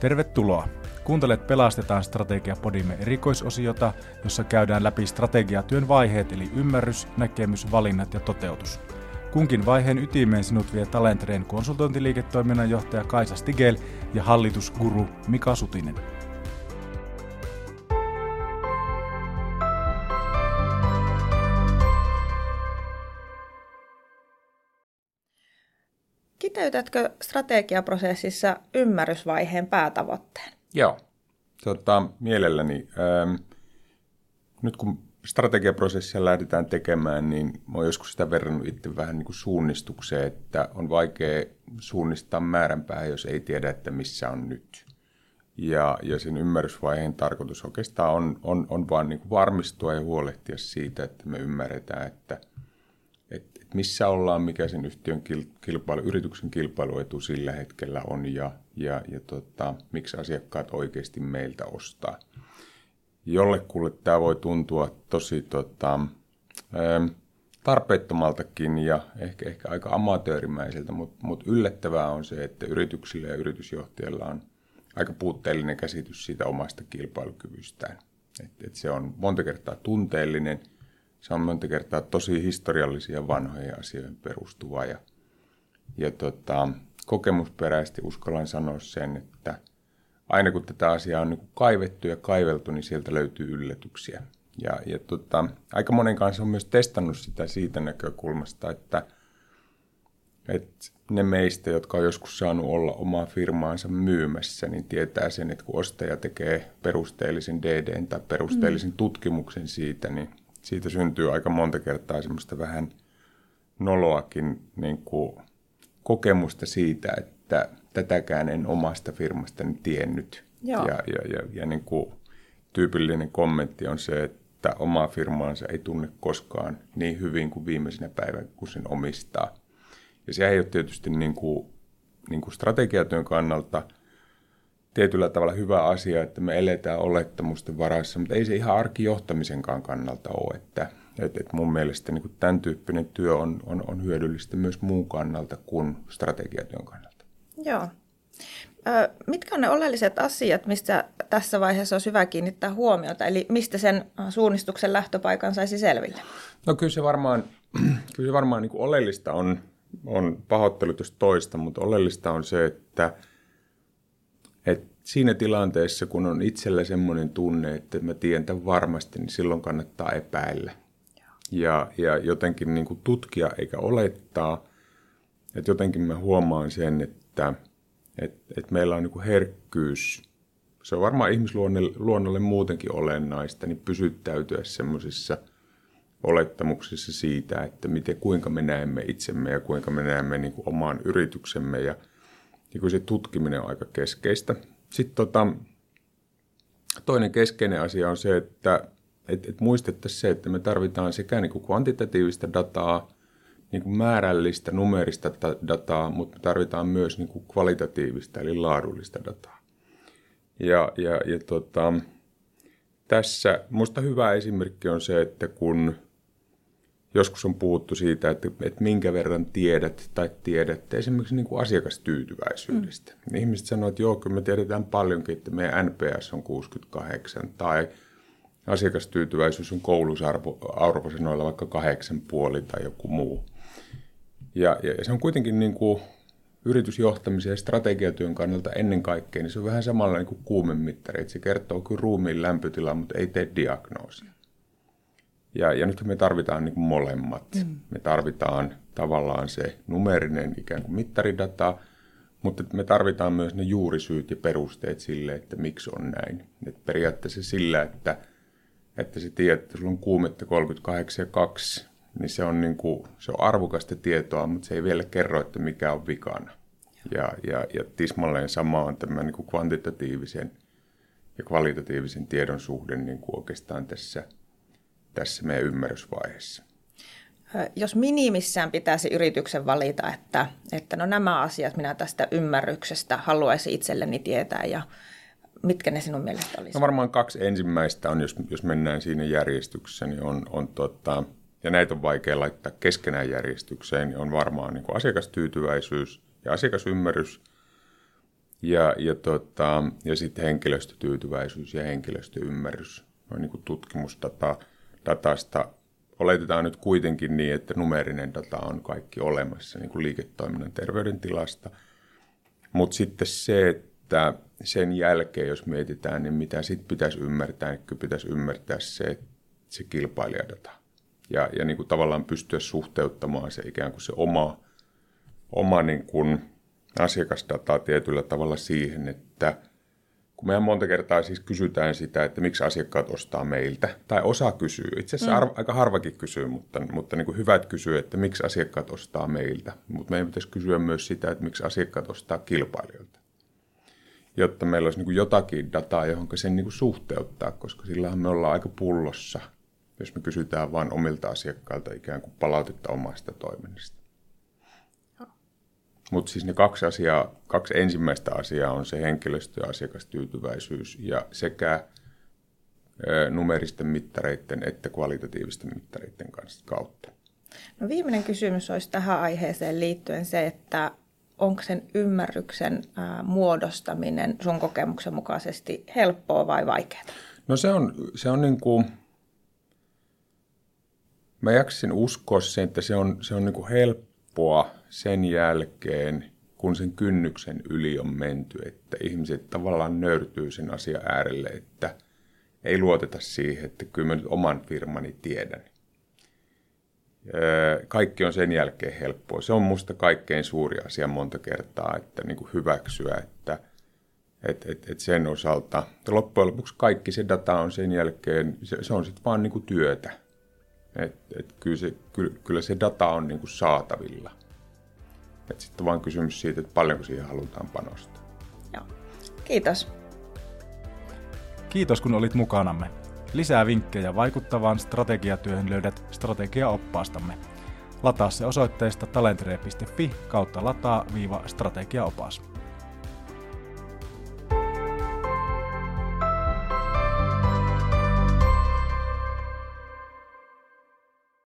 Tervetuloa! Kuuntelet Pelastetaan strategiapodimme erikoisosiota, jossa käydään läpi strategiatyön vaiheet eli ymmärrys, näkemys, valinnat ja toteutus. Kunkin vaiheen ytimeen sinut vie Talentreen konsultointiliiketoiminnan johtaja Kaisa Stigel ja hallitusguru Mika Sutinen. Kiteytätkö strategiaprosessissa ymmärrysvaiheen päätavoitteen? Joo, tota, mielelläni. Ähm, nyt kun strategiaprosessia lähdetään tekemään, niin oon joskus sitä verrannut itse vähän niin kuin suunnistukseen, että on vaikea suunnistaa määränpäähän, jos ei tiedä, että missä on nyt. Ja, ja sen ymmärrysvaiheen tarkoitus oikeastaan on, on, on vaan niin varmistua ja huolehtia siitä, että me ymmärretään, että missä ollaan, mikä sen yhtiön kilpailu, yrityksen kilpailuetu sillä hetkellä on ja, ja, ja tota, miksi asiakkaat oikeasti meiltä ostaa jollekulle tämä voi tuntua tosi tota, ähm, tarpeettomaltakin ja ehkä, ehkä aika amatöörimäiseltä, mutta mut yllättävää on se, että yrityksillä ja yritysjohtajilla on aika puutteellinen käsitys siitä omasta kilpailukyvystään. Et, et se on monta kertaa tunteellinen, se on monta kertaa tosi historiallisia vanhoja asioihin perustuva ja, ja tota, kokemusperäisesti uskallan sanoa sen, että aina kun tätä asiaa on niin kaivettu ja kaiveltu, niin sieltä löytyy yllätyksiä. Ja, ja tota, aika monen kanssa on myös testannut sitä siitä näkökulmasta, että, että ne meistä, jotka on joskus saanut olla omaa firmaansa myymässä, niin tietää sen, että kun ostaja tekee perusteellisen DD tai perusteellisen mm. tutkimuksen siitä, niin siitä syntyy aika monta kertaa semmoista vähän noloakin niin kuin kokemusta siitä, että tätäkään en omasta firmastani tiennyt. Joo. Ja, ja, ja, ja niin kuin tyypillinen kommentti on se, että omaa firmaansa ei tunne koskaan niin hyvin kuin viimeisenä päivänä, kun sen omistaa. Ja se ei ole tietysti niin kuin, niin kuin strategiatyön kannalta tietyllä tavalla hyvä asia, että me eletään olettamusten varassa, mutta ei se ihan arkijohtamisenkaan kannalta ole. Että, että, että mun mielestä niin tämän tyyppinen työ on, on, on hyödyllistä myös muun kannalta kuin strategiatyön kannalta. Joo. Mitkä on ne oleelliset asiat, mistä tässä vaiheessa olisi hyvä kiinnittää huomiota, eli mistä sen suunnistuksen lähtöpaikan saisi selville? No kyllä se varmaan, kyllä se varmaan niin oleellista on, on pahoittelut toista, mutta oleellista on se, että, että siinä tilanteessa, kun on itsellä semmoinen tunne, että mä tiedän tämän varmasti, niin silloin kannattaa epäillä. Ja, ja jotenkin niin kuin tutkia eikä olettaa, että jotenkin mä huomaan sen, että että, että, että meillä on niin herkkyys, se on varmaan ihmisluonnolle muutenkin olennaista, niin pysyttäytyä semmoisissa olettamuksissa siitä, että miten, kuinka me näemme itsemme ja kuinka me näemme niin kuin oman yrityksemme ja niin kuin se tutkiminen on aika keskeistä. Sitten tota, toinen keskeinen asia on se, että et, et muistettaisiin se, että me tarvitaan sekä niin kuin kvantitatiivista dataa – niin kuin määrällistä, numerista dataa, mutta me tarvitaan myös niin kuin kvalitatiivista eli laadullista dataa. Ja, ja, ja tota, tässä minusta hyvä esimerkki on se, että kun joskus on puhuttu siitä, että, että minkä verran tiedät tai tiedätte esimerkiksi niin kuin asiakastyytyväisyydestä. Mm. Ihmiset sanoo, että joo, kyllä me tiedetään paljonkin, että meidän NPS on 68 tai asiakastyytyväisyys on koulusarvosanoilla vaikka 8,5 tai joku muu. Ja, ja se on kuitenkin niin kuin yritysjohtamisen ja strategiatyön kannalta ennen kaikkea, niin se on vähän samalla niin kuin kuumemittari, että se kertoo kyllä ruumiin lämpötilaa, mutta ei tee diagnoosia. Ja, ja nyt me tarvitaan niin kuin molemmat. Mm. Me tarvitaan tavallaan se numerinen ikään kuin mittaridata, mutta me tarvitaan myös ne juurisyyt ja perusteet sille, että miksi on näin. Et periaatteessa sillä, että, että se tiedät, että sulla on kuumetta 38 ja 2, niin se on, niin kuin, se on arvokasta tietoa, mutta se ei vielä kerro, että mikä on vikana. Ja, ja, ja tismalleen sama on tämä niin kuin kvantitatiivisen ja kvalitatiivisen tiedon suhde niin kuin oikeastaan tässä, tässä meidän ymmärrysvaiheessa. Jos minimissään pitäisi yrityksen valita, että, että no nämä asiat minä tästä ymmärryksestä haluaisin itselleni tietää ja mitkä ne sinun mielestä olisivat? No varmaan kaksi ensimmäistä on, jos, jos mennään siinä järjestyksessä, niin on, on tota, ja näitä on vaikea laittaa keskenään järjestykseen, niin on varmaan niin asiakastyytyväisyys ja asiakasymmärrys. Ja, ja, tota, ja sitten henkilöstötyytyväisyys ja henkilöstöymmärrys. Noin niin kuin tutkimusdata datasta oletetaan nyt kuitenkin niin, että numerinen data on kaikki olemassa niin kuin liiketoiminnan terveydentilasta. Mutta sitten se, että sen jälkeen, jos mietitään, niin mitä sitten pitäisi ymmärtää, niin pitäisi ymmärtää se, se kilpailijadata. Ja, ja niin kuin tavallaan pystyä suhteuttamaan se ikään kuin se oma, oma niin kuin asiakasdataa tietyllä tavalla siihen, että – kun meidän monta kertaa siis kysytään sitä, että miksi asiakkaat ostaa meiltä, tai osa kysyy, itse asiassa mm. arv- aika harvakin kysyy, mutta, mutta niin kuin hyvät kysyy, että miksi asiakkaat ostaa meiltä, mutta meidän pitäisi kysyä myös sitä, että miksi asiakkaat ostaa kilpailijoilta, jotta meillä olisi niin kuin jotakin dataa, johon sen niin kuin suhteuttaa, koska sillähän me ollaan aika pullossa, jos me kysytään vain omilta asiakkailta ikään kuin palautetta omasta toiminnasta. Mutta siis ne kaksi, asiaa, kaksi ensimmäistä asiaa on se henkilöstö- ja asiakastyytyväisyys ja sekä numeristen mittareiden että kvalitatiivisten mittareiden kanssa kautta. No viimeinen kysymys olisi tähän aiheeseen liittyen se, että onko sen ymmärryksen ää, muodostaminen sun kokemuksen mukaisesti helppoa vai vaikeaa? No se on, se on niin kuin, mä jaksin uskoa sen, että se on, se on niin kuin helppoa sen jälkeen, kun sen kynnyksen yli on menty, että ihmiset tavallaan nöyrtyy sen asian äärelle, että ei luoteta siihen, että kyllä mä nyt oman firmani tiedän. Kaikki on sen jälkeen helppoa. Se on musta kaikkein suuri asia monta kertaa, että niin kuin hyväksyä, että et, et, et sen osalta. Ja loppujen lopuksi kaikki se data on sen jälkeen, se, se on sitten vaan niin kuin työtä. Et, et kyllä, se, kyllä, kyllä se data on niin kuin saatavilla. Et sitten vaan kysymys siitä, että paljonko siihen halutaan panostaa. Joo. Kiitos. Kiitos kun olit mukanamme. Lisää vinkkejä vaikuttavaan strategiatyöhön löydät strategiaoppaastamme. Lataa se osoitteesta talentre.fi kautta lataa-strategiaopas.